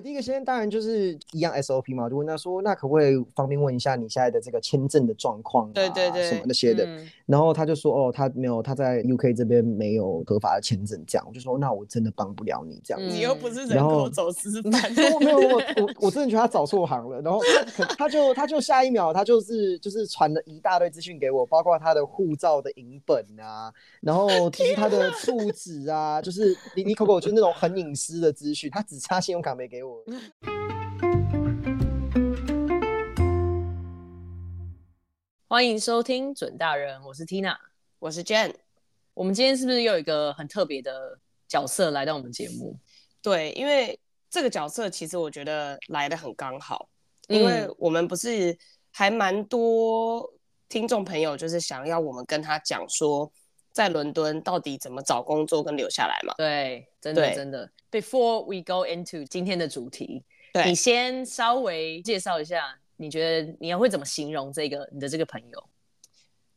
我第一个先当然就是一样 SOP 嘛，就问他说，那可不可以方便问一下你现在的这个签证的状况啊，对对对，什么那些的。嗯、然后他就说，哦，他没有，他在 UK 这边没有合法的签证，这样我就说，那我真的帮不了你这样。你又不是人口走私 犯，没有，我 我我真的觉得他找错行了。然后他他就他就下一秒他就是就是传了一大堆资讯给我，包括他的护照的影本啊，然后其实他的住址啊，就是你你 Coco 就那种很隐私的资讯，他只差信用卡没给我。欢迎收听准大人，我是 Tina，我是 Jen。我们今天是不是又有一个很特别的角色来到我们节目？对，因为这个角色其实我觉得来的很刚好，因为我们不是还蛮多听众朋友，就是想要我们跟他讲说，在伦敦到底怎么找工作跟留下来嘛？对，真的真的。Before we go into 今天的主题，对，你先稍微介绍一下，你觉得你要会怎么形容这个你的这个朋友？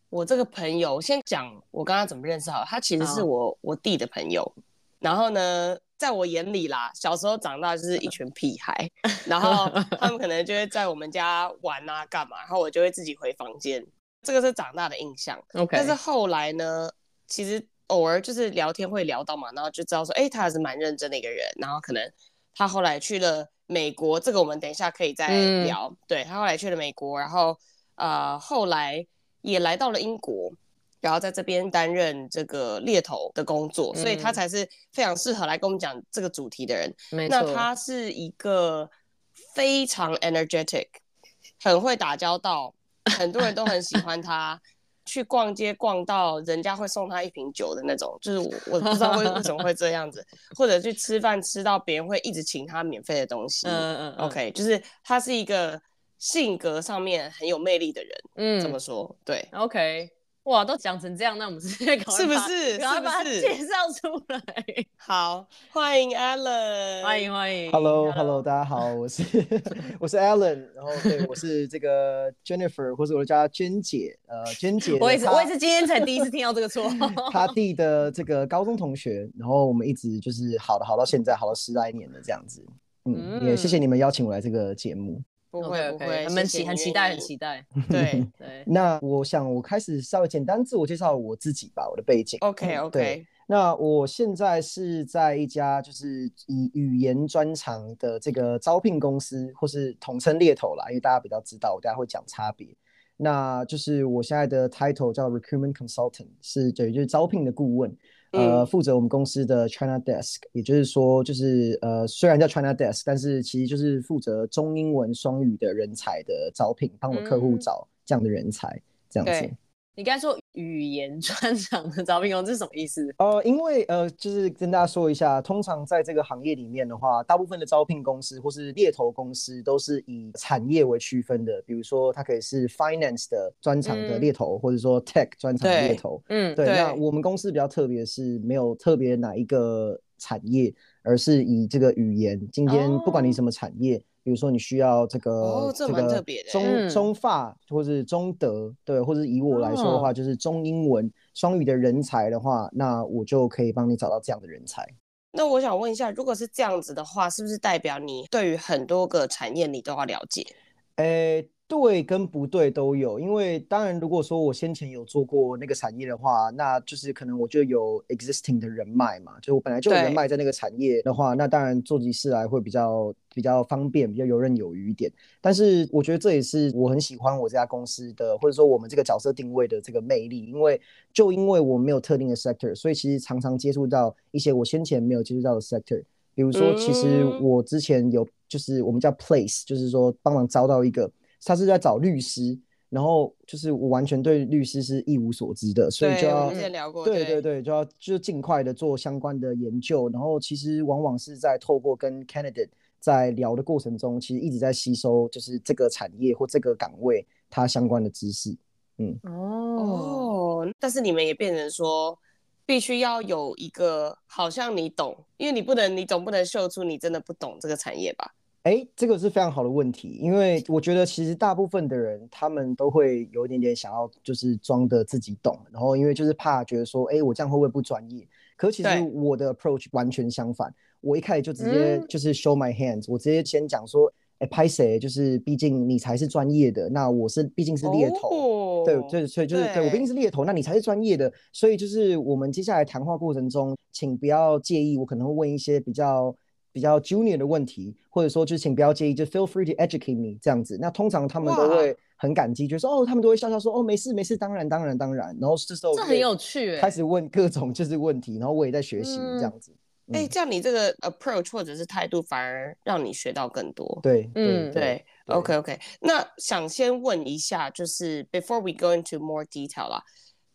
我这个朋友，先讲我刚刚怎么认识好，他其实是我、oh. 我弟的朋友。然后呢，在我眼里啦，小时候长大就是一群屁孩，然后他们可能就会在我们家玩啊干嘛，然后我就会自己回房间，这个是长大的印象。OK，但是后来呢？其实偶尔就是聊天会聊到嘛，然后就知道说，哎，他还是蛮认真的一个人。然后可能他后来去了美国，这个我们等一下可以再聊。嗯、对，他后来去了美国，然后呃后来也来到了英国，然后在这边担任这个猎头的工作，嗯、所以他才是非常适合来跟我们讲这个主题的人。那他是一个非常 energetic，很会打交道，很多人都很喜欢他。去逛街逛到人家会送他一瓶酒的那种，就是我，我不知道为为什么会这样子，或者去吃饭吃到别人会一直请他免费的东西。嗯嗯，嗯，OK，就是他是一个性格上面很有魅力的人。嗯，这么说对。OK。哇，都讲成这样，那我们直接搞是不是？赶快把他介绍出来。好，欢迎 Alan，欢迎欢迎。Hello，Hello，大家好，我是 我是 Alan，然后对，我是这个 Jennifer，或者我叫她娟姐，呃，娟姐。我也是，我也是今天才第一次听到这个错。他弟的这个高中同学，然后我们一直就是好的好到现在，好了十来年了这样子。嗯，嗯也谢谢你们邀请我来这个节目。不会不会，很期很期待很期待。对 对，那我想我开始稍微简单自我介绍我自己吧，我的背景。OK OK。那我现在是在一家就是以语言专长的这个招聘公司，或是统称猎头啦，因为大家比较知道，我大家会讲差别。那就是我现在的 title 叫 Recruitment Consultant，是对，就是招聘的顾问。呃，负责我们公司的 China Desk，也就是说，就是呃，虽然叫 China Desk，但是其实就是负责中英文双语的人才的招聘，帮我们客户找这样的人才，嗯、这样子。你刚才说语言专长的招聘哦，这是什么意思？呃，因为呃，就是跟大家说一下，通常在这个行业里面的话，大部分的招聘公司或是猎头公司都是以产业为区分的。比如说，它可以是 finance 的专长的猎头，嗯、或者说 tech 专长的猎头。嗯，对。那我们公司比较特别，是没有特别哪一个产业，而是以这个语言。今天不管你什么产业。哦比如说你需要这个、哦、这，这个中、嗯、中法或者中德，对，或者以我来说的话，就是中英文双语的人才的话，那我就可以帮你找到这样的人才。那我想问一下，如果是这样子的话，是不是代表你对于很多个产业你都要了解？诶。对跟不对都有，因为当然，如果说我先前有做过那个产业的话，那就是可能我就有 existing 的人脉嘛，就我本来就有人脉在那个产业的话，那当然做起事来会比较比较方便，比较游刃有余一点。但是我觉得这也是我很喜欢我这家公司的，或者说我们这个角色定位的这个魅力，因为就因为我没有特定的 sector，所以其实常常接触到一些我先前没有接触到的 sector，比如说，其实我之前有就是我们叫 place，就是说帮忙招到一个。他是在找律师，然后就是我完全对律师是一无所知的，所以就要对对对，就要就尽快的做相关的研究，然后其实往往是在透过跟 candidate 在聊的过程中，其实一直在吸收就是这个产业或这个岗位它相关的知识。嗯哦，但是你们也变成说，必须要有一个好像你懂，因为你不能，你总不能秀出你真的不懂这个产业吧？哎，这个是非常好的问题，因为我觉得其实大部分的人他们都会有一点点想要，就是装的自己懂，然后因为就是怕觉得说，哎，我这样会不会不专业？可其实我的 approach 完全相反，我一开始就直接就是 show my hands，、嗯、我直接先讲说，哎，拍谁？就是毕竟你才是专业的，那我是毕竟是猎头，哦、对，对，所以就是对，对我毕竟是猎头，那你才是专业的，所以就是我们接下来谈话过程中，请不要介意，我可能会问一些比较。比较 junior 的问题，或者说就请不要介意，就 feel free to educate me 这样子。那通常他们都会很感激，就是说哦，他们都会笑笑说哦，没事没事，当然当然当然。然后这时候这很有趣，开始问各种就是问题，然后我也在学习这样子。哎、嗯欸，这样你这个 approach 或者是态度反而让你学到更多。对，嗯，对，对，OK OK。那想先问一下，就是 before we go into more detail 啦，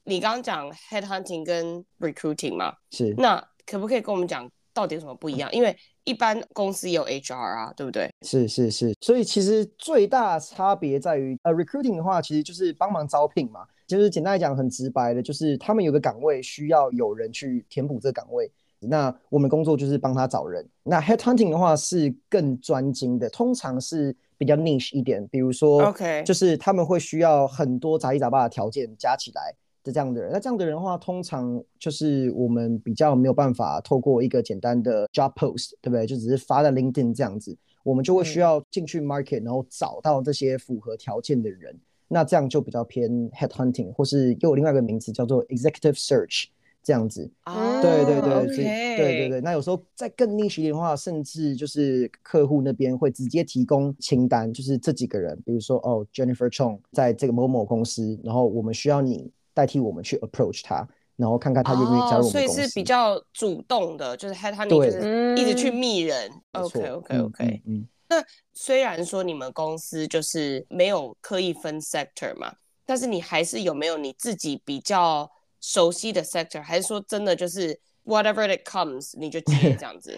你刚刚讲 headhunting 跟 recruiting 嘛？是。那可不可以跟我们讲到底有什么不一样？因为一般公司也有 HR 啊，对不对？是是是，所以其实最大差别在于，呃，recruiting 的话，其实就是帮忙招聘嘛。就是简单来讲，很直白的，就是他们有个岗位需要有人去填补这个岗位，那我们工作就是帮他找人。那 headhunting 的话是更专精的，通常是比较 niche 一点，比如说，OK，就是他们会需要很多杂七杂八的条件加起来。这样的人，那这样的人的话，通常就是我们比较没有办法透过一个简单的 job post，对不对？就只是发在 LinkedIn 这样子，我们就会需要进去 market，然后找到这些符合条件的人。那这样就比较偏 head hunting，或是又有另外一个名词叫做 executive search 这样子。啊，对对对，对对对。那有时候再更 niche 一点的话，甚至就是客户那边会直接提供清单，就是这几个人，比如说哦，Jennifer Chong 在这个某某公司，然后我们需要你。代替我们去 approach 他，然后看看他愿不愿意加入我们公司。哦，所以是比较主动的，就是是一直去密人。OK OK OK 嗯。嗯，那虽然说你们公司就是没有刻意分 sector 嘛，但是你还是有没有你自己比较熟悉的 sector？还是说真的就是 whatever it comes 你就接这样子？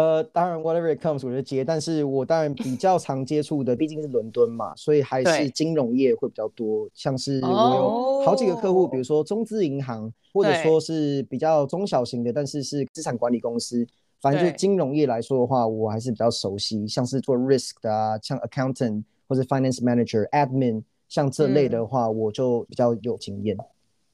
呃，当然，whatever it comes，我就接。但是我当然比较常接触的，毕竟是伦敦嘛，所以还是金融业会比较多。像是我有好几个客户，比如说中资银行，或者说是比较中小型的，但是是资产管理公司。反正就金融业来说的话，我还是比较熟悉。像是做 risk 的啊，像 accountant 或者 finance manager、admin，像这类的话，我就比较有经验。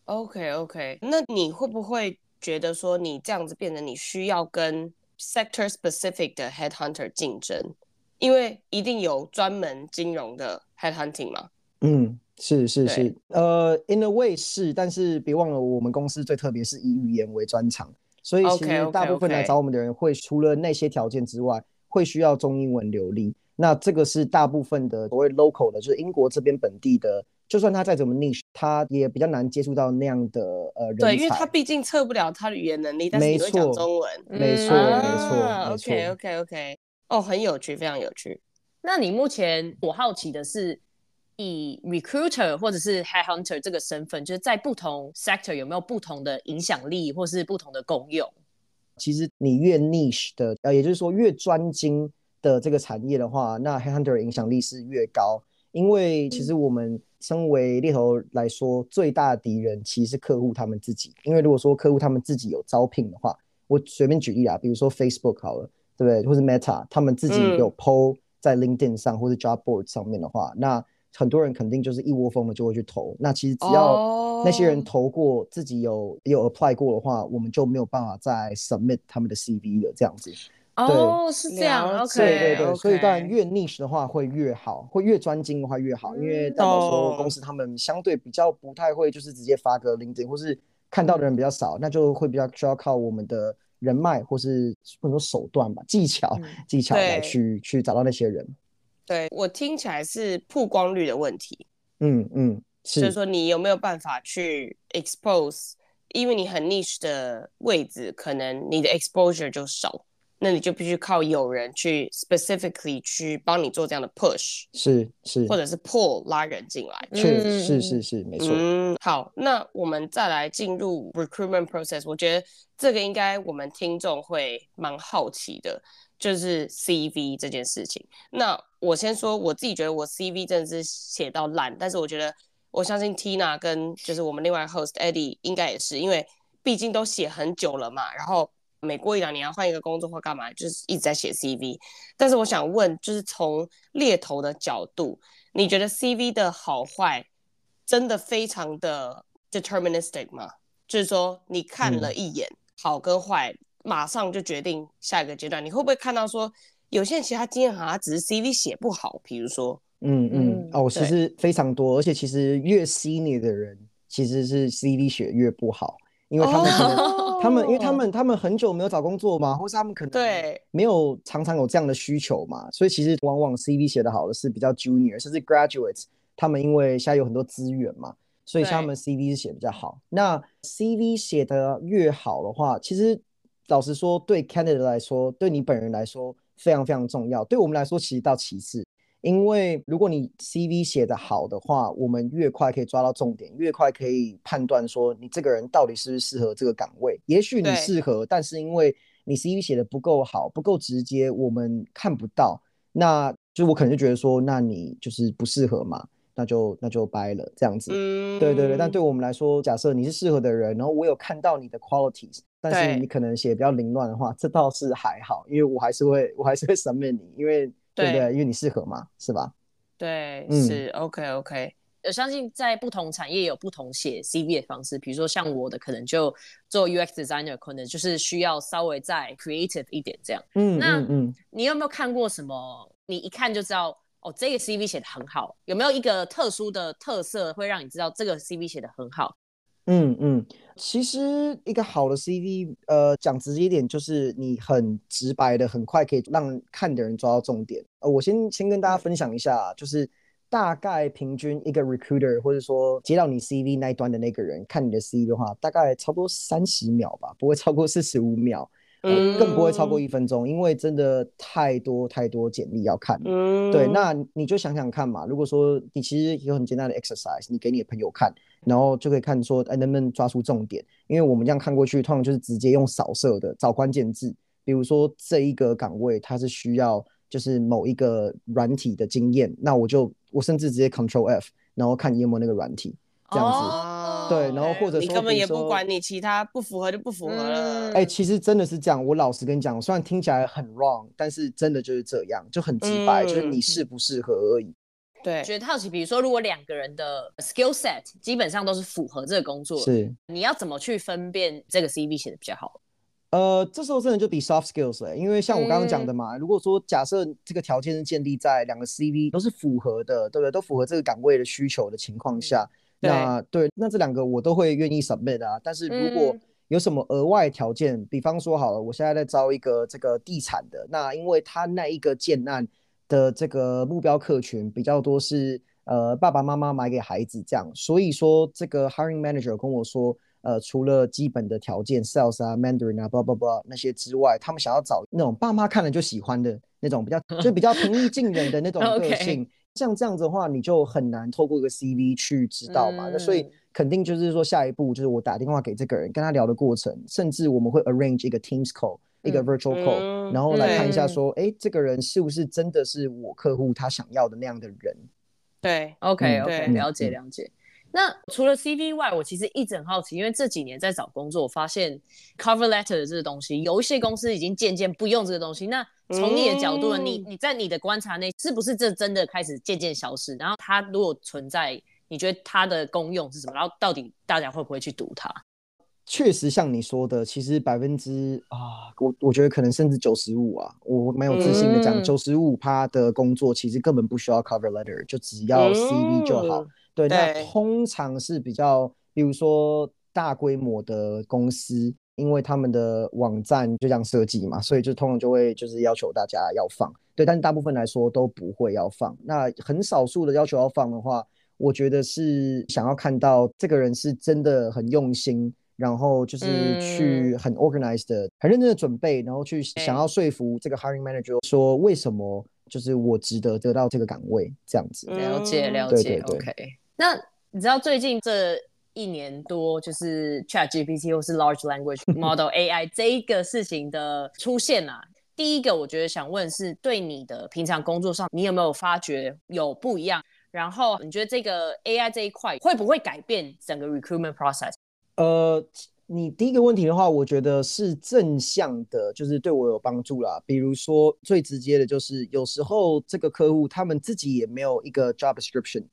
OK OK，那你会不会觉得说，你这样子变成你需要跟 sector specific 的 headhunter 竞争，因为一定有专门金融的 headhunting 嘛。嗯，是是是，呃，in a way 是，但是别忘了我们公司最特别是以语言为专长，所以其实大部分来找我们的人会除了那些条件之外，会需要中英文流利。那这个是大部分的所谓 local 的，就是英国这边本地的。就算他再怎么 niche，他也比较难接触到那样的呃人才。对，因为他毕竟测不了他的语言能力，但是你会讲中文。没错，没错。OK，OK，OK。哦，很有趣，非常有趣。那你目前我好奇的是，以 recruiter 或者是 headhunter 这个身份，就是在不同 sector 有没有不同的影响力，或是不同的功用？其实你越 niche 的，呃，也就是说越专精的这个产业的话，那 headhunter 影响力是越高。因为其实我们身为猎头来说，嗯、最大的敌人其实是客户他们自己。因为如果说客户他们自己有招聘的话，我随便举例啊，比如说 Facebook 好了，对不对？或是 Meta，他们自己有 PO 在 LinkedIn 上或者 Job Board 上面的话，嗯、那很多人肯定就是一窝蜂的就会去投。那其实只要那些人投过，自己有有 apply 过的话，我们就没有办法再 submit 他们的 CV 了，这样子。哦，oh, 是这样，OK，对对对，okay. 所以当然越 niche 的话会越好，会越专精的话越好，因为代表说公司他们相对比较不太会就是直接发个 LinkedIn，或是看到的人比较少，那就会比较需要靠我们的人脉或是很多手段吧，技巧、嗯、技巧来去去找到那些人。对，我听起来是曝光率的问题，嗯嗯，是，所以说你有没有办法去 expose，因为你很 niche 的位置，可能你的 exposure 就少。那你就必须靠有人去 specifically 去帮你做这样的 push，是是，或者是 pull 拉人进来，确实、嗯、是是是没错。嗯，好，那我们再来进入 recruitment process，我觉得这个应该我们听众会蛮好奇的，就是 CV 这件事情。那我先说我自己觉得我 CV 真的是写到烂，但是我觉得我相信 Tina 跟就是我们另外 host Eddie 应该也是，因为毕竟都写很久了嘛，然后。每过一两年要换一个工作或干嘛，就是一直在写 CV。但是我想问，就是从猎头的角度，你觉得 CV 的好坏真的非常的 deterministic 吗？就是说你看了一眼，好跟坏，马上就决定下一个阶段。你会不会看到说，有些人其实他经验好，他只是 CV 写不好，比如说，嗯嗯，哦，其实非常多，而且其实越 senior 的人，其实是 CV 写越不好，因为他们可能、哦、他们因为他们他们很久没有找工作嘛，或是他们可能对没有常常有这样的需求嘛，所以其实往往 CV 写的好的是比较 junior，甚至 graduates，他们因为现在有很多资源嘛。所以像他们 CV 是写比较好。那 CV 写的越好的话，其实老实说，对 candidate 来说，对你本人来说非常非常重要。对我们来说，其实到其次，因为如果你 CV 写得好的话，我们越快可以抓到重点，越快可以判断说你这个人到底是不是适合这个岗位。也许你适合，但是因为你 CV 写得不够好，不够直接，我们看不到。那就我可能就觉得说，那你就是不适合嘛。那就那就掰了，这样子，嗯，对对对。但对我们来说，假设你是适合的人，然后我有看到你的 qualities，但是你可能写比较凌乱的话，这倒是还好，因为我还是会我还是会 submit 你，因为对，对不对？因为你适合嘛，是吧？对，嗯、是 OK OK。我相信在不同产业有不同写 CV 的方式，比如说像我的可能就做 UX designer，可能就是需要稍微再 creative 一点这样。嗯，那嗯，你有没有看过什么？你一看就知道。哦，这个 CV 写的很好，有没有一个特殊的特色会让你知道这个 CV 写的很好？嗯嗯，其实一个好的 CV，呃，讲直接一点，就是你很直白的，很快可以让看的人抓到重点。呃，我先先跟大家分享一下，就是大概平均一个 recruiter 或者说接到你 CV 那一端的那个人看你的 CV 的话，大概差不多三十秒吧，不会超过四十五秒。嗯、更不会超过一分钟，因为真的太多太多简历要看。嗯，对，那你就想想看嘛。如果说你其实有很简单的 exercise，你给你的朋友看，然后就可以看说，哎，能不能抓出重点？因为我们这样看过去，通常就是直接用扫射的找关键字。比如说这一个岗位它是需要就是某一个软体的经验，那我就我甚至直接 Control F，然后看你有没有那个软体，这样子。哦对，然后或者说你根本也不管你其他不符合就不符合了。哎、嗯欸，其实真的是这样。我老实跟你讲，虽然听起来很 wrong，但是真的就是这样，就很直白，嗯、就是你适不适合而已。对，觉得好奇，比如说，如果两个人的 skill set 基本上都是符合这个工作，是你要怎么去分辨这个 CV 写的比较好？呃，这时候真的就比 soft skills 了，因为像我刚刚讲的嘛，嗯、如果说假设这个条件是建立在两个 CV 都是符合的，对不对？都符合这个岗位的需求的情况下。嗯那对，那这两个我都会愿意 submit 啊。但是如果有什么额外条件，嗯、比方说好了，我现在在招一个这个地产的，那因为他那一个建案的这个目标客群比较多是呃爸爸妈妈买给孩子这样，所以说这个 hiring manager 跟我说，呃，除了基本的条件 sales 啊 Mandarin 啊 blah blah blah 那些之外，他们想要找那种爸妈看了就喜欢的那种比较就比较平易近人的那种个 性。像这样子的话，你就很难透过一个 CV 去知道嘛。嗯、那所以肯定就是说，下一步就是我打电话给这个人，跟他聊的过程，甚至我们会 arrange 一个 Teams call，、嗯、一个 virtual call，、嗯、然后来看一下说，哎、欸，这个人是不是真的是我客户他想要的那样的人？对，OK OK，了解了解。那除了 CV 外，我其实一直很好奇，因为这几年在找工作，我发现 cover letter 的这个东西，有一些公司已经渐渐不用这个东西。那从你的角度，嗯、你你在你的观察内，是不是这真的开始渐渐消失？然后它如果存在，你觉得它的功用是什么？然后到底大家会不会去读它？确实像你说的，其实百分之啊，我我觉得可能甚至九十五啊，我蛮有自信的讲，九十五趴的工作其实根本不需要 cover letter，就只要 CV 就好。嗯对，那通常是比较，比如说大规模的公司，因为他们的网站就这样设计嘛，所以就通常就会就是要求大家要放。对，但是大部分来说都不会要放。那很少数的要求要放的话，我觉得是想要看到这个人是真的很用心，然后就是去很 organized 的、很认真的准备，然后去想要说服这个 hiring manager 说为什么就是我值得得到这个岗位这样子。了解，了解，对对对。Okay. 那你知道最近这一年多，就是 Chat GPT 或是 Large Language Model AI 这一个事情的出现啊，第一个我觉得想问是对你的平常工作上，你有没有发觉有不一样？然后你觉得这个 AI 这一块会不会改变整个 recruitment process？呃，你第一个问题的话，我觉得是正向的，就是对我有帮助啦。比如说最直接的就是有时候这个客户他们自己也没有一个 job description。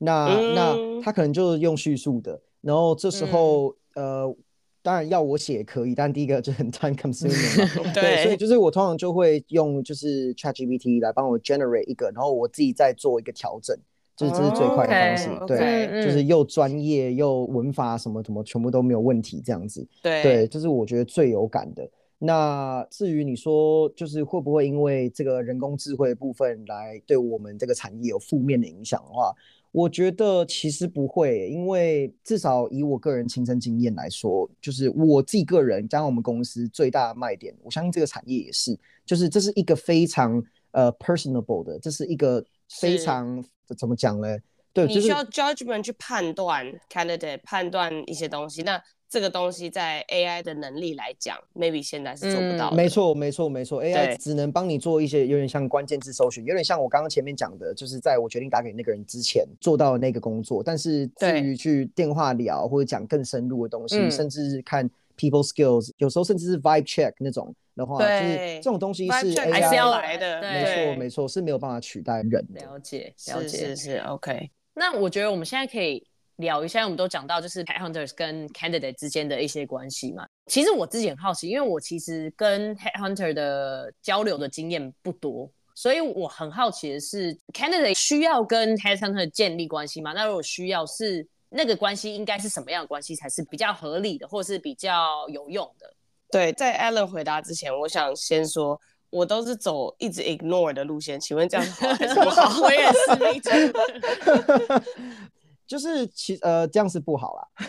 那、嗯、那他可能就是用叙述的，然后这时候、嗯、呃，当然要我写也可以，但第一个就很 time consuming，对，对，所以就是我通常就会用就是 ChatGPT 来帮我 generate 一个，然后我自己再做一个调整，就是这是最快的方式，oh, okay, 对，okay, 就是又专业又文法什么什么全部都没有问题这样子，对，对，这是我觉得最有感的。那至于你说就是会不会因为这个人工智慧的部分来对我们这个产业有负面的影响的话？我觉得其实不会，因为至少以我个人亲身经验来说，就是我自己个人加上我们公司最大的卖点，我相信这个产业也是，就是这是一个非常呃 personable 的，这是一个非常怎么讲呢？对，你需要 judgment 去判断 candidate，判断一些东西，那。这个东西在 AI 的能力来讲，maybe 现在是做不到的。嗯、没错，没错，没错。AI 只能帮你做一些有点像关键字搜寻，有点像我刚刚前面讲的，就是在我决定打给那个人之前做到的那个工作。但是至于去电话聊或者讲更深入的东西，甚至是看 people skills，有时候甚至是 vibe check 那种的话，就是这种东西是 AI 还是要来的。没错，没错，是没有办法取代人的。了解，了解，是 OK。那我觉得我们现在可以。聊一下，我们都讲到就是 headhunters 跟 candidate 之间的一些关系嘛。其实我自己很好奇，因为我其实跟 headhunter 的交流的经验不多，所以我很好奇的是，candidate 需要跟 headhunter 建立关系吗？那如果需要，是那个关系应该是什么样的关系才是比较合理的，或是比较有用的？对，在 Alan 回答之前，我想先说，我都是走一直 ignore 的路线。请问这样好还是不好？我也是，那种。就是其呃这样是不好啦，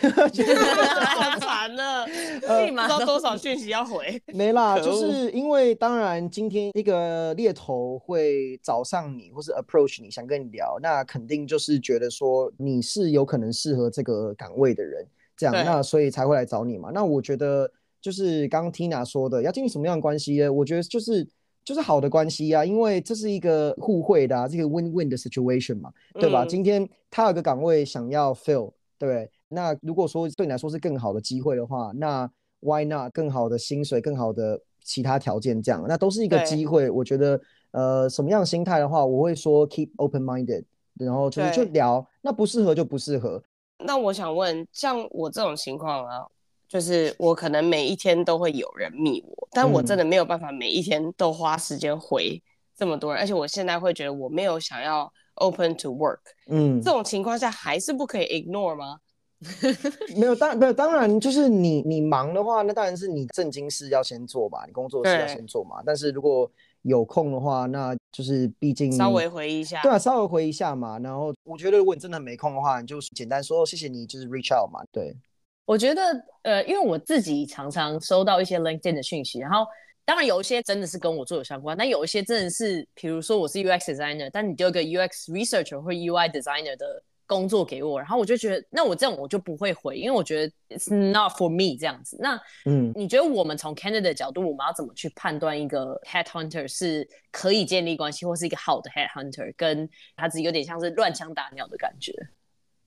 好惨了，立马不知道多少讯息要回。没啦，就是因为当然今天一个猎头会找上你，或是 approach 你想跟你聊，那肯定就是觉得说你是有可能适合这个岗位的人，这样，那所以才会来找你嘛。那我觉得就是刚刚 Tina 说的，要建立什么样的关系呢？我觉得就是。就是好的关系啊，因为这是一个互惠的啊，这个 win-win 的 situation 嘛，对吧？嗯、今天他有个岗位想要 fill，对不对？那如果说对你来说是更好的机会的话，那 why not 更好的薪水、更好的其他条件这样，那都是一个机会。我觉得，呃，什么样的心态的话，我会说 keep open-minded，然后就是就聊，那不适合就不适合。那我想问，像我这种情况啊。就是我可能每一天都会有人密我，但我真的没有办法每一天都花时间回这么多人，嗯、而且我现在会觉得我没有想要 open to work，嗯，这种情况下还是不可以 ignore 吗？没有，当没有，当然就是你你忙的话，那当然是你正经事要先做吧，你工作事要先做嘛。但是如果有空的话，那就是毕竟稍微回一下，对啊，稍微回一下嘛。然后我觉得如果你真的没空的话，你就简单说谢谢你，就是 reach out 嘛，对。我觉得，呃，因为我自己常常收到一些 LinkedIn 的讯息，然后当然有一些真的是跟我做有相关，但有一些真的是，比如说我是 UX designer，但你丢个 UX researcher 或 UI designer 的工作给我，然后我就觉得，那我这样我就不会回，因为我觉得 it's not for me 这样子。那，嗯，你觉得我们从 candidate 的角度，我们要怎么去判断一个 headhunter 是可以建立关系，或是一个好的 headhunter，跟他自己有点像是乱枪打鸟的感觉？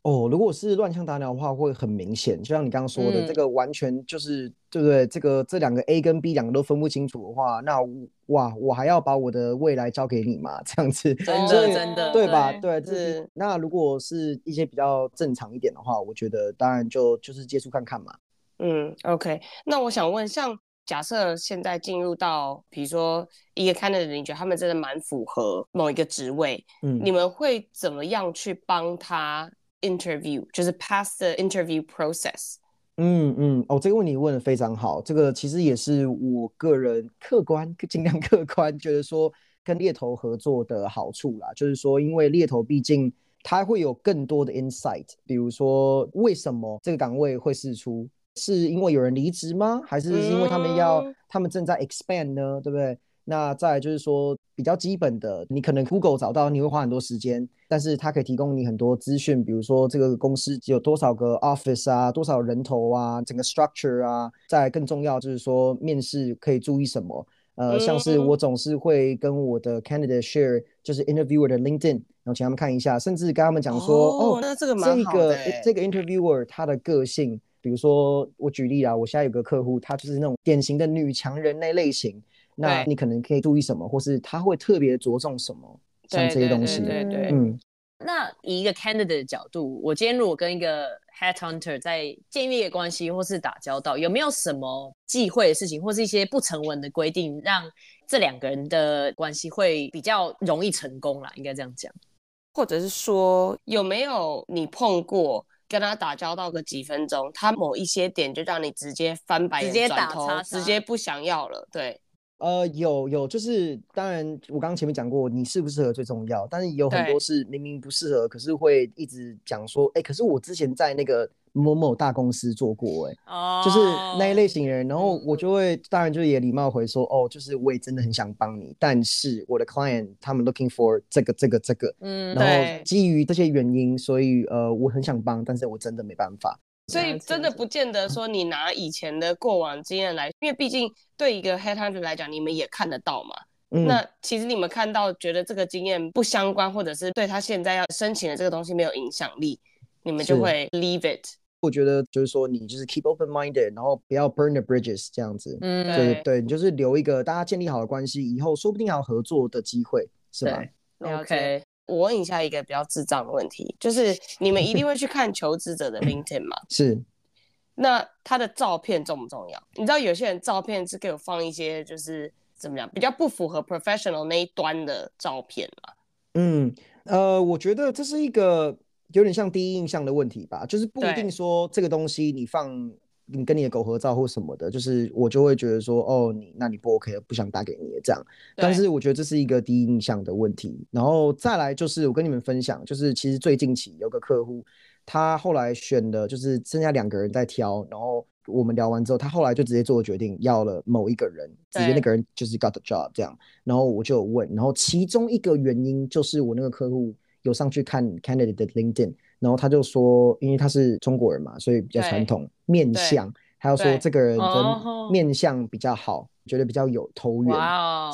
哦，如果是乱枪打鸟的话，会很明显。就像你刚刚说的，嗯、这个完全就是对不对？这个这两个 A 跟 B 两个都分不清楚的话，那哇，我还要把我的未来交给你吗？这样子，真的真的，对吧？对，这是。那如果是一些比较正常一点的话，我觉得当然就就是接触看看嘛。嗯，OK。那我想问，像假设现在进入到，比如说一个 candidate，你觉得他们真的蛮符合某一个职位，嗯，你们会怎么样去帮他？Interview 就是 pass the interview process。嗯嗯，哦，这个问题问得非常好。这个其实也是我个人客观尽量客观觉得说跟猎头合作的好处啦。就是说，因为猎头毕竟他会有更多的 insight，比如说为什么这个岗位会试出，是因为有人离职吗？还是因为他们要、嗯、他们正在 expand 呢？对不对？那再来就是说比较基本的，你可能 Google 找到，你会花很多时间，但是它可以提供你很多资讯，比如说这个公司有多少个 office 啊，多少人头啊，整个 structure 啊。再更重要就是说面试可以注意什么，呃，像是我总是会跟我的 candidate share，就是 interviewer 的 LinkedIn，然后请他们看一下，甚至跟他们讲说，哦，哦那这个蛮好的，这个这个 interviewer 他的个性，比如说我举例啊，我现在有个客户，他就是那种典型的女强人那类型。那你可能可以注意什么，或是他会特别着重什么，像这些东西。对对，对，对，嗯。那以一个 candidate 的角度，我今天如果跟一个 headhunter 在建立关系或是打交道，有没有什么忌讳的事情，或是一些不成文的规定，让这两个人的关系会比较容易成功啦？应该这样讲，或者是说有没有你碰过跟他打交道个几分钟，他某一些点就让你直接翻白眼，直接打叉叉，直接不想要了？对。呃，有有，就是当然，我刚刚前面讲过，你适不适合最重要，但是有很多是明明不适合，可是会一直讲说，哎，可是我之前在那个某某大公司做过，哎，哦，就是那一类型人，然后我就会当然就也礼貌回说，哦，就是我也真的很想帮你，但是我的 client 他们 looking for 这个这个这个，嗯，然后基于这些原因，所以呃，我很想帮，但是我真的没办法。所以真的不见得说你拿以前的过往经验来，因为毕竟对一个 headhunter 来讲，你们也看得到嘛。嗯。那其实你们看到觉得这个经验不相关，或者是对他现在要申请的这个东西没有影响力，你们就会 leave it。我觉得就是说你就是 keep open minded，然后不要 burn the bridges 这样子。嗯，对对，你就是留一个大家建立好的关系，以后说不定还有合作的机会，是吧？OK。我问一下一个比较智障的问题，就是你们一定会去看求职者的 LinkedIn 吗？是。那他的照片重不重要？你知道有些人照片是给我放一些，就是怎么样比较不符合 professional 那一端的照片吗？嗯，呃，我觉得这是一个有点像第一印象的问题吧，就是不一定说这个东西你放。你跟你的狗合照或什么的，就是我就会觉得说，哦，你那你不 OK，不想打给你这样。但是我觉得这是一个第一印象的问题。然后再来就是我跟你们分享，就是其实最近期有个客户，他后来选的就是剩下两个人在挑，然后我们聊完之后，他后来就直接做了决定，要了某一个人，直接那个人就是 got the job 这样。然后我就有问，然后其中一个原因就是我那个客户有上去看 candidate 的 LinkedIn。然后他就说，因为他是中国人嘛，所以比较传统，面相，还有说这个人的面相比较好，觉得比较有投缘，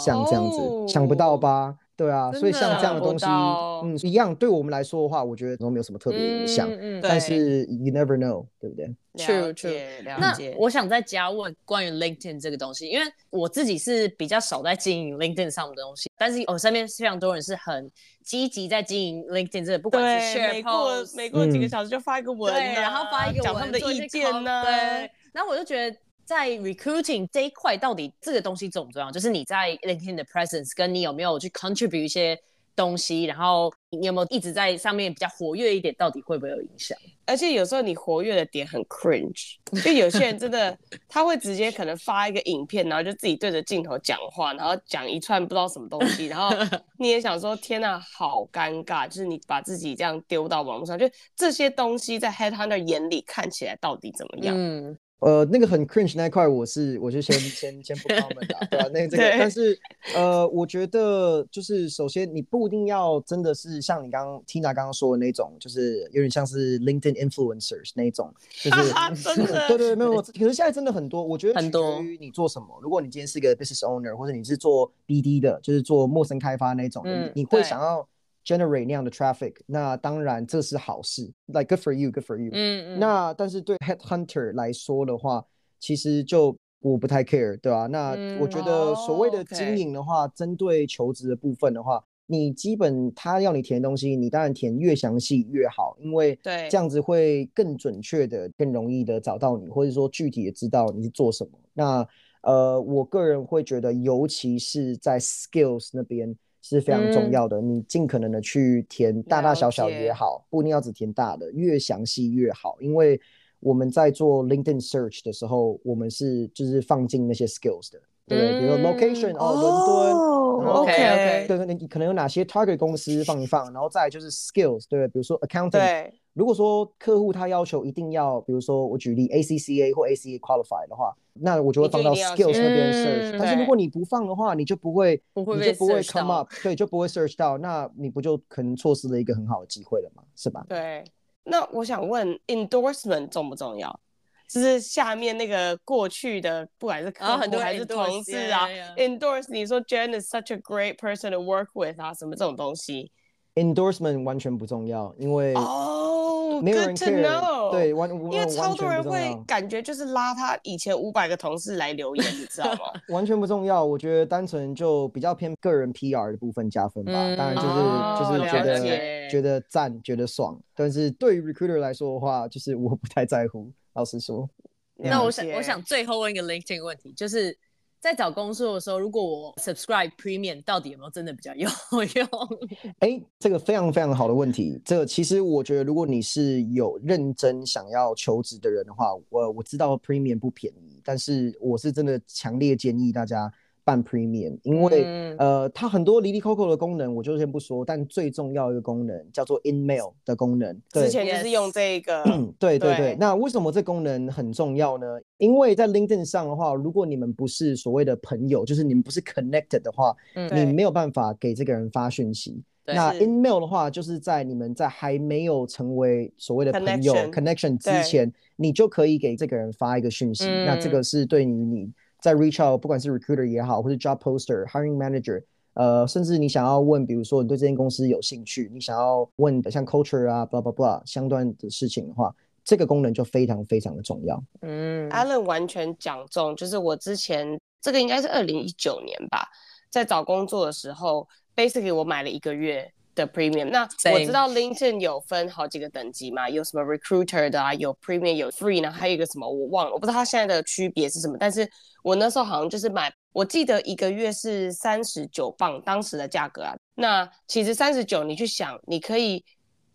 像这样子，哦，想不到吧？对啊，所以像这样的东西，嗯，一样对我们来说的话，我觉得都没有什么特别影响。嗯嗯。但是 you never know，对不对？True true。那我想再加问关于 LinkedIn 这个东西，因为我自己是比较少在经营 LinkedIn 上的东西，但是我身边非常多人是很积极在经营 LinkedIn 这个，不管是 share post，每过每过几个小时就发一个文，啊，然后发一个文，讲他们的意见呢，啊。对，然后我就觉得。在 recruiting 这一块，到底这个东西重不重要？就是你在 LinkedIn 的 presence，跟你有没有去 contribute 一些东西，然后你有没有一直在上面比较活跃一点，到底会不会有影响？而且有时候你活跃的点很 cringe，就有些人真的他会直接可能发一个影片，然后就自己对着镜头讲话，然后讲一串不知道什么东西，然后 你也想说天哪，好尴尬，就是你把自己这样丢到网络上，就这些东西在 headhunter 眼里看起来到底怎么样？嗯。呃，那个很 cringe 那一块，我是我就先先先不 comment 的，对吧、啊？那这个，但是呃，我觉得就是首先你不一定要真的是像你刚刚 Tina 刚刚说的那种，就是有点像是 LinkedIn influencers 那种，就是 对，对对，没有。可是现在真的很多，我觉得取决于你做什么。如果你今天是一个 business owner，或者你是做 BD 的，就是做陌生开发那种，你会想要。Generate 那样的 traffic，那当然这是好事，like good for you，good for you。嗯嗯。那但是对 headhunter 来说的话，其实就我不太 care，对吧、啊？那我觉得所谓的经营的话，针、嗯 okay. 对求职的部分的话，你基本他要你填的东西，你当然填越详细越好，因为对这样子会更准确的、更容易的找到你，或者说具体的知道你是做什么。那呃，我个人会觉得，尤其是在 skills 那边。是非常重要的，嗯、你尽可能的去填大大小小也好，不一定要只填大的，越详细越好。因为我们在做 LinkedIn search 的时候，我们是就是放进那些 skills 的，对不对？嗯、比如说 location 哦，伦敦、哦、，OK OK，对对，你可能有哪些 target 公司放一放，然后再就是 skills，对不对？比如说 accounting。如果说客户他要求一定要，比如说我举例 ACCA 或 ACA qualify 的话，那我就会放到 skills 那边 search。但是如果你不放的话，你就不会，不会你就不会 come up，对，就不会 search 到，那你不就可能错失了一个很好的机会了嘛，是吧？对。那我想问，endorsement 重不重要？就是下面那个过去的，不管是客户还是同事啊，endorse 你说 Jen is such a great person to work with 啊，什么这种东西？Endorsement 完全不重要，因为哦，没有人 care。对，完因为超多人会感觉就是拉他以前五百个同事来留言，你知道吗？完全不重要，我觉得单纯就比较偏个人 PR 的部分加分吧。嗯、当然就是、哦、就是觉得觉得赞，觉得爽。但是对于 recruiter 来说的话，就是我不太在乎。老实说，那我想我想最后问一个 LinkedIn 问题，就是。在找工作的时候，如果我 subscribe premium，到底有没有真的比较有用？哎，这个非常非常好的问题。这个其实我觉得，如果你是有认真想要求职的人的话，我我知道 premium 不便宜，但是我是真的强烈建议大家。办 Premium，因为、嗯、呃，它很多哩哩扣扣的功能，我就先不说。但最重要一个功能叫做 InMail 的功能，对，之前就是用这个。对对对，对。那为什么这功能很重要呢？因为在 LinkedIn 上的话，如果你们不是所谓的朋友，就是你们不是 connected 的话，嗯、你没有办法给这个人发讯息。那 InMail 的话，就是在你们在还没有成为所谓的朋友 connection, connection 之前，你就可以给这个人发一个讯息。嗯、那这个是对于你。在 reach out，不管是 recruiter 也好，或是 job poster、hiring manager，呃，甚至你想要问，比如说你对这间公司有兴趣，你想要问的像 culture 啊，blah blah blah 相关的事情的话，这个功能就非常非常的重要。嗯，Alan 完全讲中，就是我之前这个应该是二零一九年吧，在找工作的时候，basically 我买了一个月。的 premium，那我知道 LinkedIn 有分好几个等级嘛，有什么 recruiter 的啊，有 premium，有 free 呢，还有一个什么我忘了，我不知道它现在的区别是什么。但是我那时候好像就是买，我记得一个月是三十九镑，当时的价格啊。那其实三十九，你去想，你可以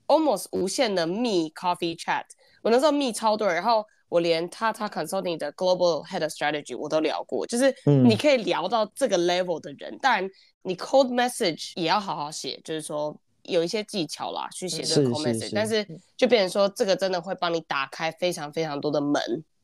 almost 无限的密 coffee chat。我那时候密超多，然后我连 Tata Consulting 的 global head of strategy 我都聊过，就是你可以聊到这个 level 的人，当然。你 cold message 也要好好写，就是说有一些技巧啦，去写这个 cold message，但是就变成说这个真的会帮你打开非常非常多的门，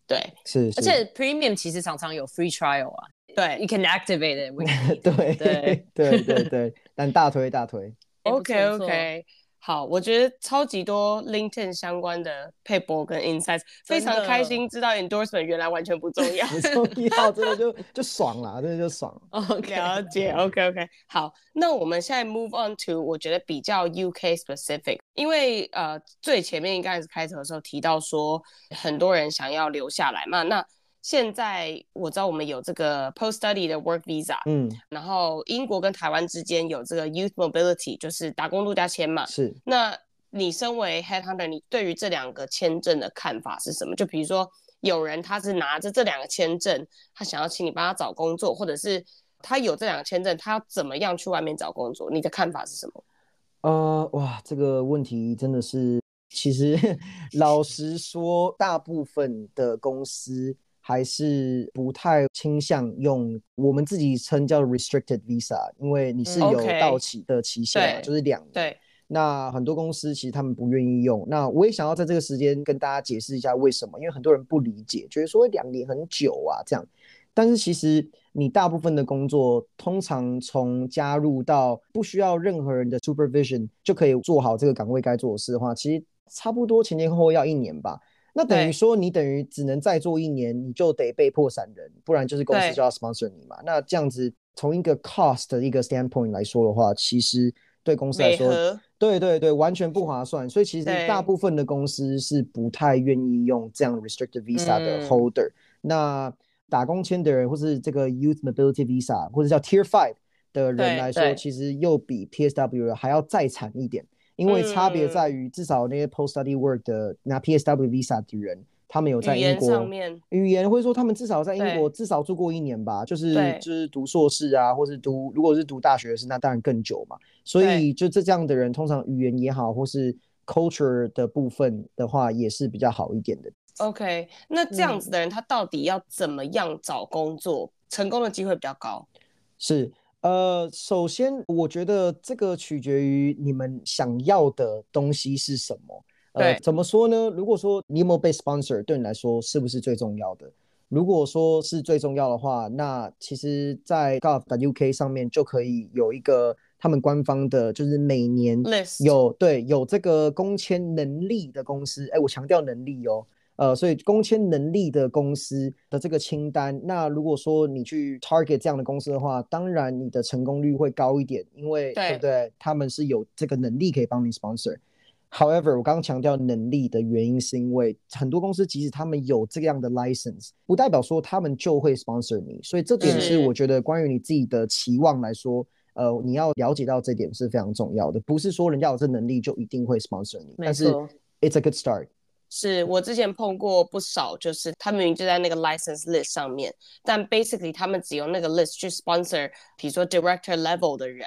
对，是，是，而且 premium 其实常常有 free trial 啊，对，you can activate it，对对对对对，但大推大推，OK OK。好，我觉得超级多 LinkedIn 相关的 paper 跟 insights，非常开心知道 endorsement 原来完全不重要，不重要，真的就就爽了，真的就爽。OK，了解，OK OK。好，那我们现在 move on to 我觉得比较 UK specific，因为呃最前面一开始开头的时候提到说很多人想要留下来嘛，那。现在我知道我们有这个 post study 的 work visa，嗯，然后英国跟台湾之间有这个 youth mobility，就是打工度假签嘛。是。那你身为 headhunter，你对于这两个签证的看法是什么？就比如说有人他是拿着这两个签证，他想要请你帮他找工作，或者是他有这两个签证，他要怎么样去外面找工作？你的看法是什么？呃，哇，这个问题真的是，其实 老实说，大部分的公司。还是不太倾向用我们自己称叫 restricted visa，因为你是有到期的期限嘛，就是两年。对，那很多公司其实他们不愿意用。那我也想要在这个时间跟大家解释一下为什么，因为很多人不理解，觉得说两年很久啊这样。但是其实你大部分的工作，通常从加入到不需要任何人的 supervision 就可以做好这个岗位该做的事的话，其实差不多前前后后要一年吧。那等于说，你等于只能再做一年，你就得被迫闪人，不然就是公司就要 sponsor 你嘛。那这样子，从一个 cost 的一个 standpoint 来说的话，其实对公司来说，对对对，完全不划算。所以其实大部分的公司是不太愿意用这样 restricted visa 的 holder。嗯、那打工签的人，或是这个 youth mobility visa，或者叫 tier five 的人来说，其实又比 PSW 还要再惨一点。因为差别在于，至少那些 post study work 的拿 PSW visa 的人，他们有在英国语言，语言或者说他们至少在英国至少住过一年吧，就是就是读硕士啊，或是读如果是读大学是，那当然更久嘛。所以就这这样的人，通常语言也好，或是 culture 的部分的话，也是比较好一点的。OK，那这样子的人，他到底要怎么样找工作，成功的机会比较高？是。呃，首先，我觉得这个取决于你们想要的东西是什么。呃，怎么说呢？如果说你有没有被 sponsor，对你来说是不是最重要的？如果说是最重要的话，那其实，在 gov.uk 上面就可以有一个他们官方的，就是每年有对有这个工签能力的公司。哎，我强调能力哦。呃，所以工签能力的公司的这个清单，那如果说你去 target 这样的公司的话，当然你的成功率会高一点，因为对，对不对？他们是有这个能力可以帮你 sponsor。However，我刚刚强调能力的原因，是因为很多公司即使他们有这样的 license，不代表说他们就会 sponsor 你。所以这点是我觉得关于你自己的期望来说，呃，你要了解到这点是非常重要的。不是说人家有这能力就一定会 sponsor 你，但是 it's a good start。是我之前碰过不少，就是他明明就在那个 license list 上面，但 basically 他们只用那个 list 去 sponsor，比如说 director level 的人。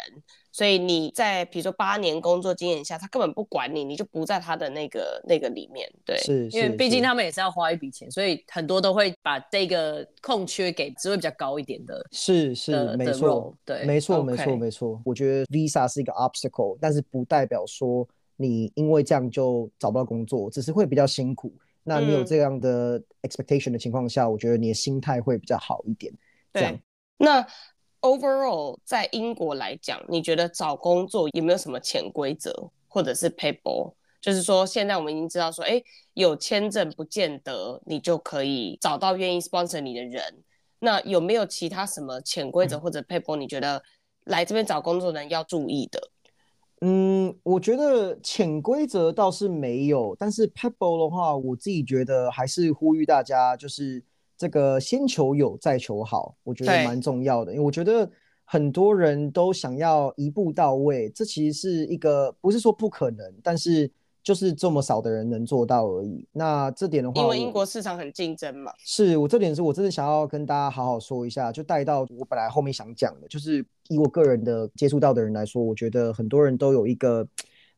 所以你在比如说八年工作经验下，他根本不管你，你就不在他的那个那个里面。对，是，因为毕竟他们也是要花一笔钱，所以很多都会把这个空缺给职位比较高一点的。是是，没错，对，没错没错没错。我觉得 visa 是一个 obstacle，但是不代表说你因为这样就找不到工作，只是会比较辛苦。那你有这样的 expectation 的情况下，嗯、我觉得你的心态会比较好一点。这样，那。Overall，在英国来讲，你觉得找工作有没有什么潜规则，或者是 paper？就是说，现在我们已经知道说，哎，有签证不见得你就可以找到愿意 sponsor 你的人。那有没有其他什么潜规则或者 paper？你觉得来这边找工作的人要注意的？嗯，我觉得潜规则倒是没有，但是 Pebble 的话，我自己觉得还是呼吁大家就是。这个先求有再求好，我觉得蛮重要的，因为我觉得很多人都想要一步到位，这其实是一个不是说不可能，但是就是这么少的人能做到而已。那这点的话，因为英国市场很竞争嘛，是我这点是我真的想要跟大家好好说一下，就带到我本来后面想讲的，就是以我个人的接触到的人来说，我觉得很多人都有一个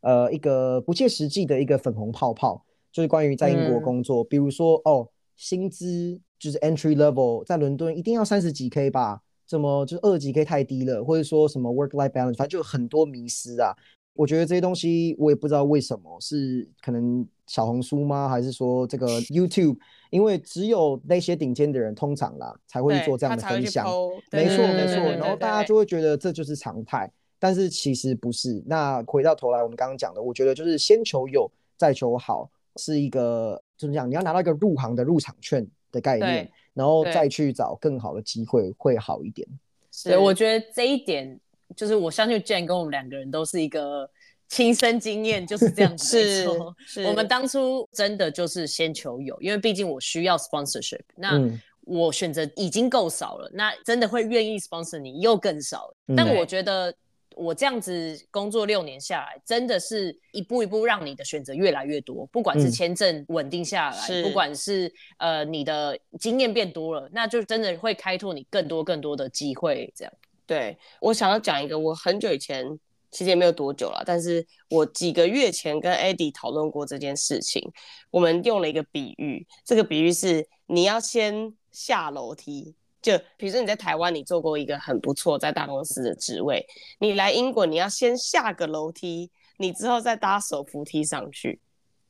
呃一个不切实际的一个粉红泡泡，就是关于在英国工作，嗯、比如说哦薪资。就是 entry level 在伦敦一定要三十几 K 吧？怎么就是二十几 K 太低了？或者说什么 work life balance，反正就很多迷失啊。我觉得这些东西我也不知道为什么，是可能小红书吗？还是说这个 YouTube？因为只有那些顶尖的人通常啦才会做这样的分享。没错没错，然后大家就会觉得这就是常态，但是其实不是。那回到头来，我们刚刚讲的，我觉得就是先求有再求好，是一个就是这样，你要拿到一个入行的入场券。的概念，然后再去找更好的机会会好一点。所以我觉得这一点就是我相信 Jane 跟我们两个人都是一个亲身经验，就是这样子。是，我们当初真的就是先求有，因为毕竟我需要 sponsorship，那我选择已经够少了，那真的会愿意 sponsor 你又更少。但我觉得。我这样子工作六年下来，真的是一步一步让你的选择越来越多。不管是签证稳定下来，嗯、不管是呃你的经验变多了，那就真的会开拓你更多更多的机会。这样，对，我想要讲一个，我很久以前其实也没有多久了，但是我几个月前跟 Eddie 讨论过这件事情。我们用了一个比喻，这个比喻是你要先下楼梯。就比如说你在台湾，你做过一个很不错在大公司的职位，你来英国，你要先下个楼梯，你之后再搭手扶梯上去，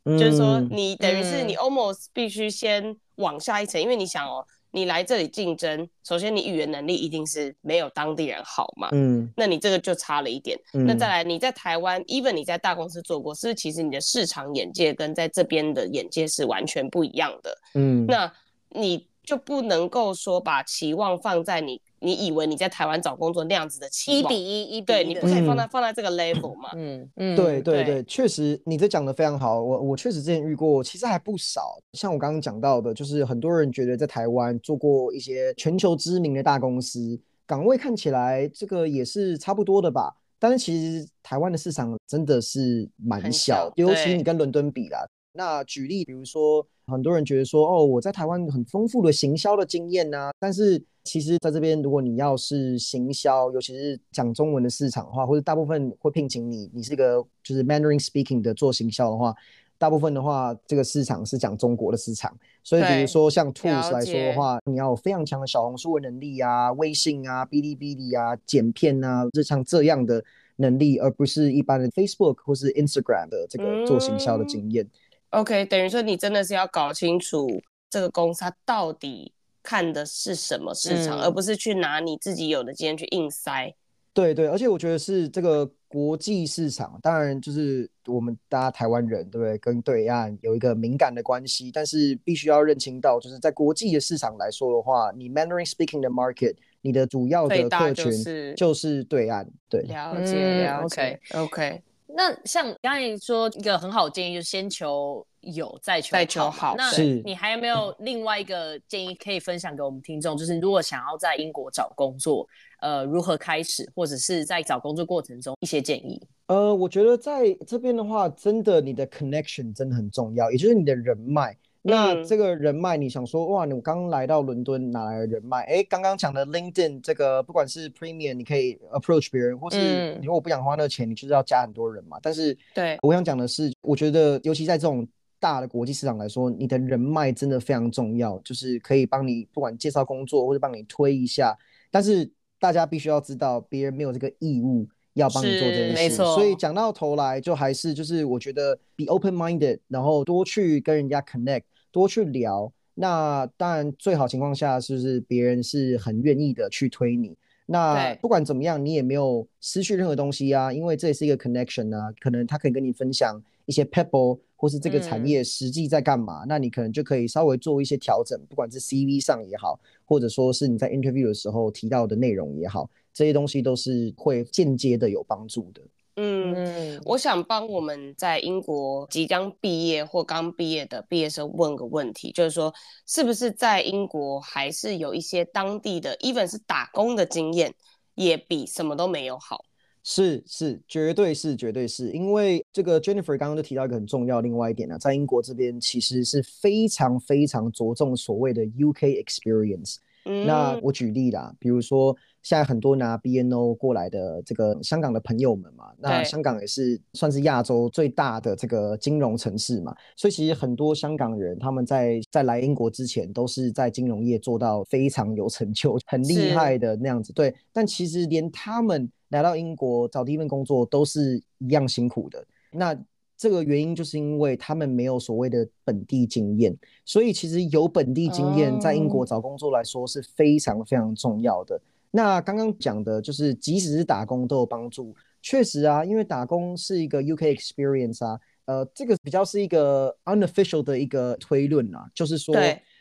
嗯、就是说你等于是你 almost 必须先往下一层，嗯、因为你想哦，你来这里竞争，首先你语言能力一定是没有当地人好嘛，嗯，那你这个就差了一点。嗯、那再来你在台湾，even 你在大公司做过，是不是其实你的市场眼界跟在这边的眼界是完全不一样的？嗯，那你。就不能够说把期望放在你，你以为你在台湾找工作那样子的期望，一比一，一，对，你不可以放在、嗯、放在这个 level 嘛。嗯嗯，对对对，确实你这讲的非常好，我我确实之前遇过，其实还不少。像我刚刚讲到的，就是很多人觉得在台湾做过一些全球知名的大公司，岗位看起来这个也是差不多的吧。但是其实台湾的市场真的是蛮小，小尤其你跟伦敦比啦。那举例，比如说，很多人觉得说，哦，我在台湾很丰富的行销的经验呐，但是其实在这边，如果你要是行销，尤其是讲中文的市场的话，或者大部分会聘请你，你是一个就是 Mandarin speaking 的做行销的话，大部分的话，这个市场是讲中国的市场，所以比如说像 Tools 来说的话，你要有非常强的小红书的能力啊，微信啊，哔哩哔哩啊，剪片啊，就像这样的能力，而不是一般的 Facebook 或是 Instagram 的这个做行销的经验。嗯 OK，等于说你真的是要搞清楚这个公司它到底看的是什么市场，嗯、而不是去拿你自己有的经验去硬塞。对对，而且我觉得是这个国际市场，当然就是我们大家台湾人对不对？跟对岸有一个敏感的关系，但是必须要认清到，就是在国际的市场来说的话，你 Mandarin speaking 的 market，你的主要的客群就是对岸。对，了解了解。OK OK。那像刚才说一个很好的建议，就是先求有再求再求好。那你还有没有另外一个建议可以分享给我们听众？就是如果想要在英国找工作，呃，如何开始，或者是在找工作过程中一些建议？呃，我觉得在这边的话，真的你的 connection 真的很重要，也就是你的人脉。那这个人脉，你想说哇，你刚来到伦敦哪来的人脉？哎，刚刚讲的 LinkedIn 这个，不管是 Premium，你可以 approach 别人，或是你如果不想花那个钱，你就是要加很多人嘛。但是，对，我想讲的是，我觉得尤其在这种大的国际市场来说，你的人脉真的非常重要，就是可以帮你不管介绍工作，或者帮你推一下。但是大家必须要知道，别人没有这个义务要帮你做这件事。没错。所以讲到头来，就还是就是我觉得 be open minded，然后多去跟人家 connect。多去聊，那当然最好情况下是不是别人是很愿意的去推你？那不管怎么样，你也没有失去任何东西啊，因为这也是一个 connection 啊，可能他可以跟你分享一些 pebble，或是这个产业实际在干嘛，嗯，那你可能就可以稍微做一些调整，不管是 CV 上也好，或者说是你在 interview 的时候提到的内容也好，这些东西都是会间接的有帮助的。嗯，我想帮我们在英国即将毕业或刚毕业的毕业生问个问题，就是说，是不是在英国还是有一些当地的，even 是打工的经验，也比什么都没有好？是是，绝对是绝对是，因为这个 Jennifer 刚刚就提到一个很重要另外一点呢，在英国这边其实是非常非常着重所谓的 UK experience。嗯，那我举例啦，比如说。现在很多拿 BNO 过来的这个香港的朋友们嘛，那香港也是算是亚洲最大的这个金融城市嘛，所以其实很多香港人他们在在来英国之前都是在金融业做到非常有成就、很厉害的那样子。对，但其实连他们来到英国找第一份工作都是一样辛苦的。那这个原因就是因为他们没有所谓的本地经验，所以其实有本地经验在英国找工作来说是非常非常重要的。那刚刚讲的就是，即使是打工都有帮助。确实啊，因为打工是一个 UK experience 啊，呃，这个比较是一个 unofficial 的一个推论啊，就是说，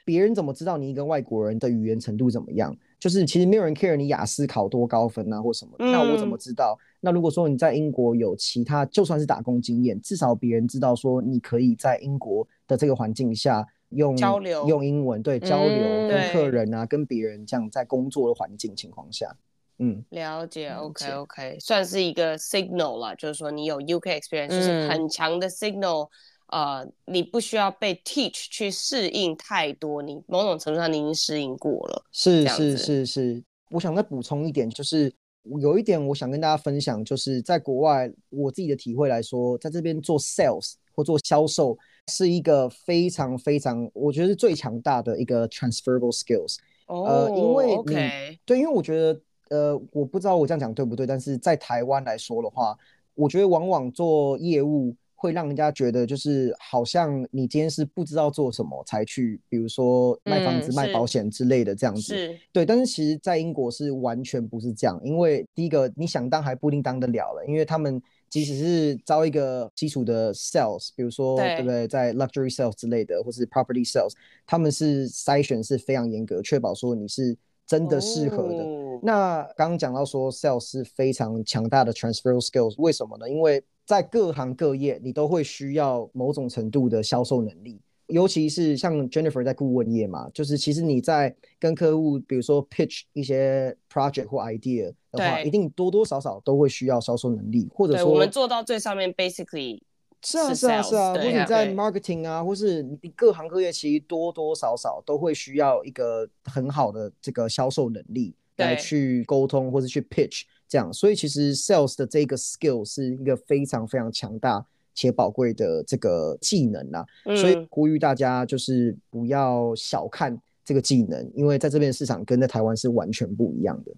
别人怎么知道你一个外国人的语言程度怎么样？就是其实没有人 care 你雅思考多高分啊，或什么。那我怎么知道？那如果说你在英国有其他，就算是打工经验，至少别人知道说你可以在英国的这个环境下。用交流，用英文对交流，嗯、跟客人啊，跟别人这样在工作的环境情况下，嗯，了解，OK OK，算是一个 signal 啦，就是说你有 UK experience，、嗯、就是很强的 signal，呃，你不需要被 teach 去适应太多，你某种程度上你已经适应过了，是是是是，我想再补充一点，就是有一点我想跟大家分享，就是在国外我自己的体会来说，在这边做 sales 或做销售。是一个非常非常，我觉得是最强大的一个 transferable skills。Oh, 呃，因为你.对，因为我觉得，呃，我不知道我这样讲对不对，但是在台湾来说的话，我觉得往往做业务会让人家觉得就是好像你今天是不知道做什么才去，比如说卖房子、嗯、卖保险之类的这样子。是。对，但是其实，在英国是完全不是这样，因为第一个你想当还不一定当得了了，因为他们。即使是招一个基础的 sales，比如说对，对不对，在 luxury sales 之类的，或是 property sales，他们是筛选是非常严格，确保说你是真的适合的。哦、那刚刚讲到说 sales 是非常强大的 transferable skills，为什么呢？因为在各行各业，你都会需要某种程度的销售能力。尤其是像 Jennifer 在顾问业嘛，就是其实你在跟客户，比如说 pitch 一些 project 或 idea 的话，一定多多少少都会需要销售能力，或者说我们做到最上面，basically 是啊是啊是啊，或者你在 marketing 啊，或是你各行各业其实多多少少都会需要一个很好的这个销售能力来去沟通或者去 pitch 这样，所以其实 sales 的这个 skill 是一个非常非常强大。且宝贵的这个技能啊，嗯，所以呼吁大家就是不要小看这个技能，因为在这边市场跟在台湾是完全不一样的。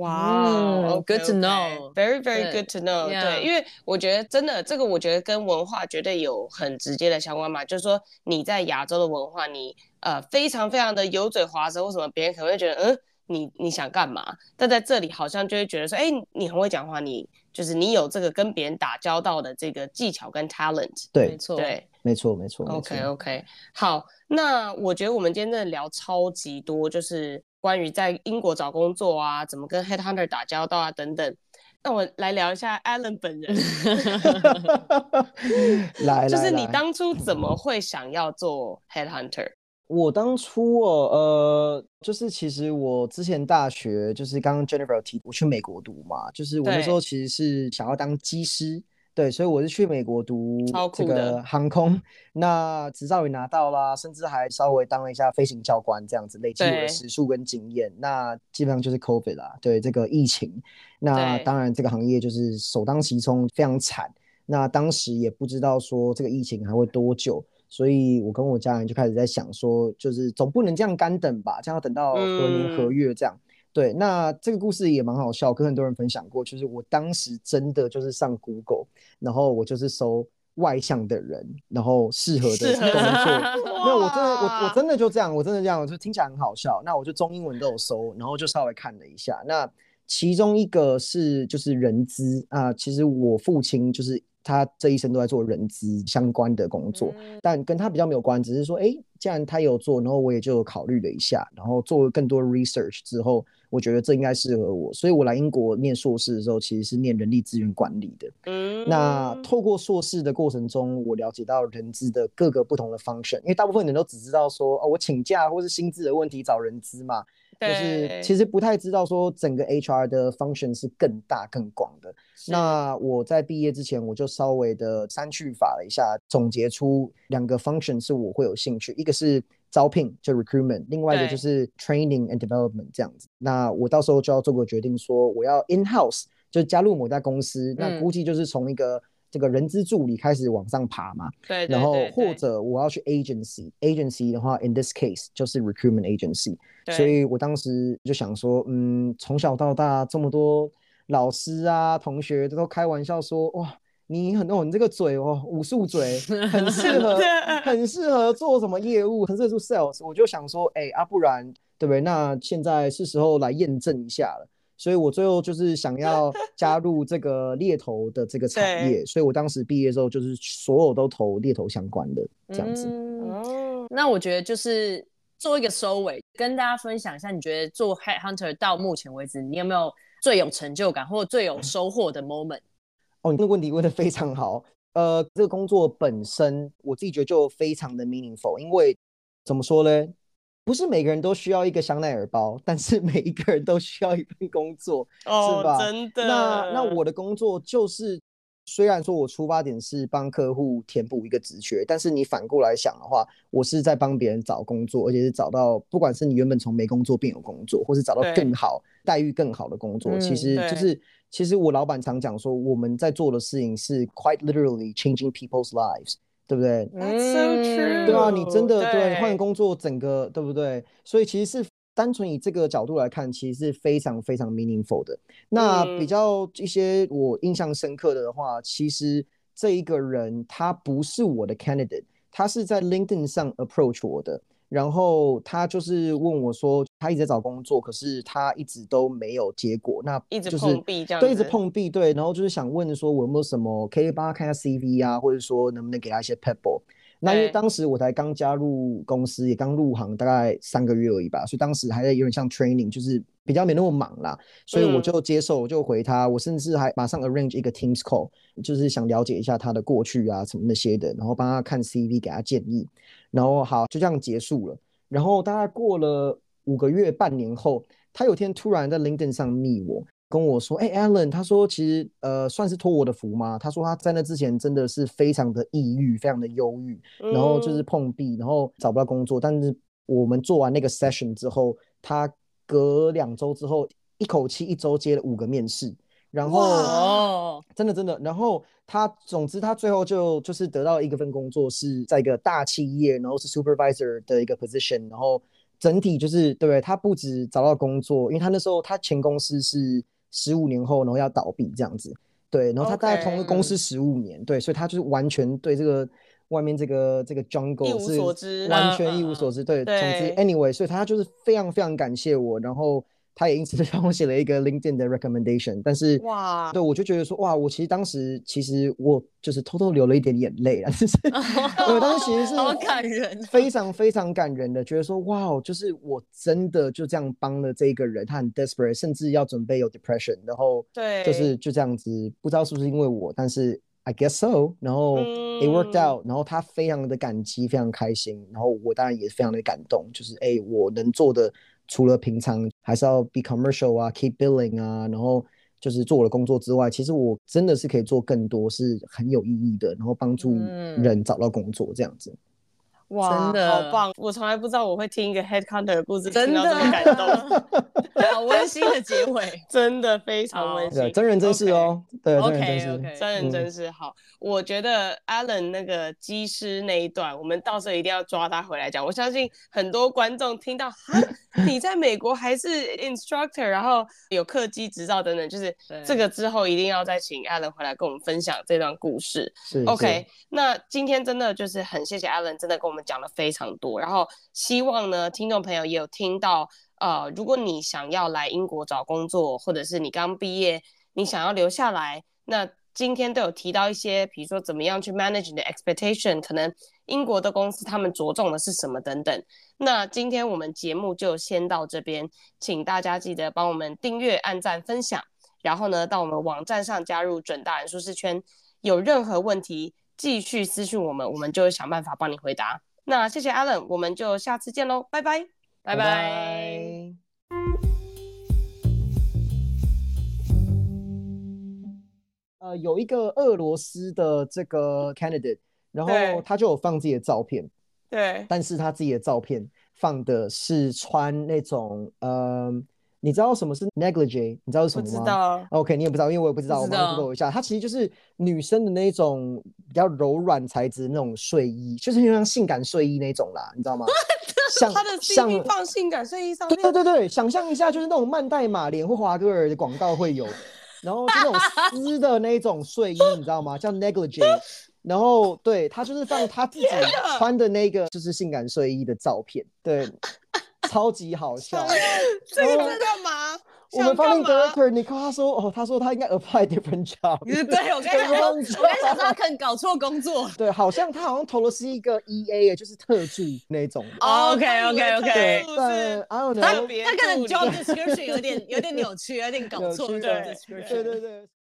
哇，wow，Good to know，very very good to know。对，因为我觉得真的这个，我觉得跟文化绝对有很直接的相关嘛。就是说你在亚洲的文化，你呃非常非常的油嘴滑舌，为什么别人可能会觉得嗯？你你想干嘛？但在这里好像就会觉得说，哎、欸，你很会讲话，你就是你有这个跟别人打交道的这个技巧跟 talent。对，没错，对，没错，没错。OK OK，好，那我觉得我们今天真的聊超级多，就是关于在英国找工作啊，怎么跟 headhunter 打交道啊等等。那我来聊一下 Alan 本人。来，就是你当初怎么会想要做 Headhunter？我当初哦，呃，就是其实我之前大学就是刚刚 Jennifer 提，我去美国读嘛，就是我那时候其实是想要当机师。对，所以我是去美国读这个航空，那执照也拿到啦，甚至还稍微当了一下飞行教官，这样子累积我的时数跟经验。那基本上就是 COVID 啦，对这个疫情，那当然这个行业就是首当其冲，非常惨。那当时也不知道说这个疫情还会多久，所以我跟我家人就开始在想说，就是总不能这样干等吧，这样要等到何年何月这样。嗯对，那这个故事也蛮好笑，跟很多人分享过。就是我当时真的就是上 Google，然后我就是搜外向的人，然后适合的工作。没有我真的，我我真的就这样，我真的这样，就听起来很好笑。那我就中英文都有搜，然后就稍微看了一下。那其中一个是就是人资啊，其实我父亲就是。他这一生都在做人资相关的工作，嗯，但跟他比较没有关，只是说，哎，既然他有做，然后我也就考虑了一下，然后做了更多 research 之后，我觉得这应该适合我，所以我来英国念硕士的时候，其实是念人力资源管理的。嗯，那透过硕士的过程中，我了解到人资的各个不同的 function，因为大部分人都只知道说，哦，我请假或是薪资的问题找人资嘛。就是其实不太知道说整个 HR 的 function 是更大更广的。那我在毕业之前，我就稍微的删去法了一下，总结出两个 function 是我会有兴趣，一个是招聘，就 recruitment，另外一个就是 training and development 这样子。那我到时候就要做个决定，说我要 in house 就加入某家公司，那估计就是从一个这个人资助理开始往上爬嘛。对，然后或者我要去 agency，agency 的话，in this case 就是 recruitment agency。所以我当时就想说，嗯，从小到大这么多老师啊、同学都开玩笑说，哇，你很哦，你这个嘴哦，武术嘴，很适合，很适合做什么业务，很适合做 sales。我就想说，哎、欸，啊，不然对不对？那现在是时候来验证一下了。所以我最后就是想要加入这个猎头的这个产业。所以我当时毕业之后，就是所有都投猎头相关的这样子。哦、嗯，那我觉得就是。做一个收尾，跟大家分享一下，你觉得做 Headhunter 到目前为止，你有没有最有成就感或者最有收获的 moment？哦，你这个问题问的非常好。呃，这个工作本身，我自己觉得就非常的 meaningful，因为怎么说呢？不是每个人都需要一个香奈儿包，但是每一个人都需要一份工作，哦、是吧？真的。那那我的工作就是。虽然说我出发点是帮客户填补一个职缺，但是你反过来想的话，我是在帮别人找工作，而且是找到不管是你原本从没工作变有工作，或是找到更好待遇更好的工作，其实就是其实我老板常讲说，我们在做的事情是 quite literally changing people's lives，对不对？That's so true。对啊，你真的对，对换工作整个对不对？所以其实是。单纯以这个角度来看，其实是非常非常 meaningful 的。那比较一些我印象深刻的的话，嗯、其实这一个人他不是我的 candidate，他是在 LinkedIn 上 approach 我的，然后他就是问我说，他一直在找工作，可是他一直都没有结果，那就是一直碰壁这样，对，一直碰壁，对，然后就是想问说，我有没有什么可以帮他看下 CV 啊，或者说能不能给他一些 pebble。那因为当时我才刚加入公司，也刚入行大概三个月而已吧，所以当时还在有点像 training，就是比较没那么忙啦，所以我就接受，我就回他，我甚至还马上 arrange 一个 Teams call，就是想了解一下他的过去啊什么那些的，然后帮他看 CV，给他建议，然后好就这样结束了。然后大概过了五个月、半年后，他有天突然在 LinkedIn 上密我。跟我说，哎、欸、，Alan，他说其实呃算是托我的福吗？他说他在那之前真的是非常的抑郁，非常的忧郁，然后就是碰壁，然后找不到工作。但是我们做完那个 session 之后，他隔两周之后，一口气一周接了五个面试，然后真的真的，然后他总之他最后就就是得到一个份工作，是在一个大企业，然后是 supervisor 的一个 position，然后整体就是对不对？他不止找到工作，因为他那时候他前公司是。十五年后，然后要倒闭这样子，对，然后他大概同一个公司十五年，okay. 对，所以他就是完全对这个外面这个这个 jungle 是完全一无所知，对，总之 anyway，所以他就是非常非常感谢我，然后他也因此帮我写了一个 LinkedIn 的 recommendation，但是哇，对我就觉得说哇，我其实当时其实我就是偷偷流了一点眼泪啊，就是 我当时其实是好感人，非常非常感人的，觉得说哇，就是我真的就这样帮了这一个人，他很 desperate，甚至要准备有 depression，然后对，就是就这样子，不知道是不是因为我，但是 I guess so，然后 it worked out，然后他非常的感激，非常开心，然后我当然也非常的感动，就是哎，我能做的。除了平常还是要 be commercial 啊，keep billing 啊，然后就是做我的工作之外，其实我真的是可以做更多，是很有意义的，然后帮助人找到工作这样子。哇，真的好棒！我从来不知道我会听一个 headhunter 的故事，真的听到这么感动，好温馨的结尾，真的非常温馨。真人真事哦，对，，OK OK，，真人真事。好，我觉得 Alan 那个机师那一段，我们到时候一定要抓他回来讲。我相信很多观众听到，哈，你在美国还是 instructor，然后有客机执照等等，就是这个之后一定要再请 Alan 回来跟我们分享这段故事。是，OK。那今天真的就是很谢谢 Alan，真的跟我们。讲了非常多，然后希望呢，听众朋友也有听到。呃，如果你想要来英国找工作，或者是你刚毕业，你想要留下来，那今天都有提到一些，比如说怎么样去 manage 你的 expectation，可能英国的公司他们着重的是什么等等。那今天我们节目就先到这边，请大家记得帮我们订阅、按赞、分享，然后呢，到我们网站上加入准大人舒适圈，有任何问题继续私讯我们，我们就会想办法帮你回答。那谢谢 Alan，我们就下次见喽，拜拜，拜拜。呃，有一个俄罗斯的这个 candidate，然后他就有放自己的照片，对，但是他自己的照片放的是穿那种呃。你知道什么是 negligee？你知道是什么吗？不知道。OK，你也不知道，因为我也不知道。我帮你 Google 一下，它其实就是女生的那种比较柔软材质那种睡衣，就是像性感睡衣那种啦，你知道吗？像他的 CV 放性感睡衣上面。对对对对，想象一下，就是那种曼黛玛莲或华歌尔的广告会有，然后是那种丝的那种睡衣，你知道吗？叫 negligee。然后对，他就是放他自己穿的那个就是性感睡衣的照片，对。超级好笑，这个在干嘛？我们方面 director 你看他说哦，他说他应该 apply different job。对，我跟你说，我跟你说他可能搞错工作。对，好像他好像投的是一个 EA，就是特助那种。OK OK OK。对，但 I don't know，他可能 job description 有点有点扭曲，有点搞 错。对对对。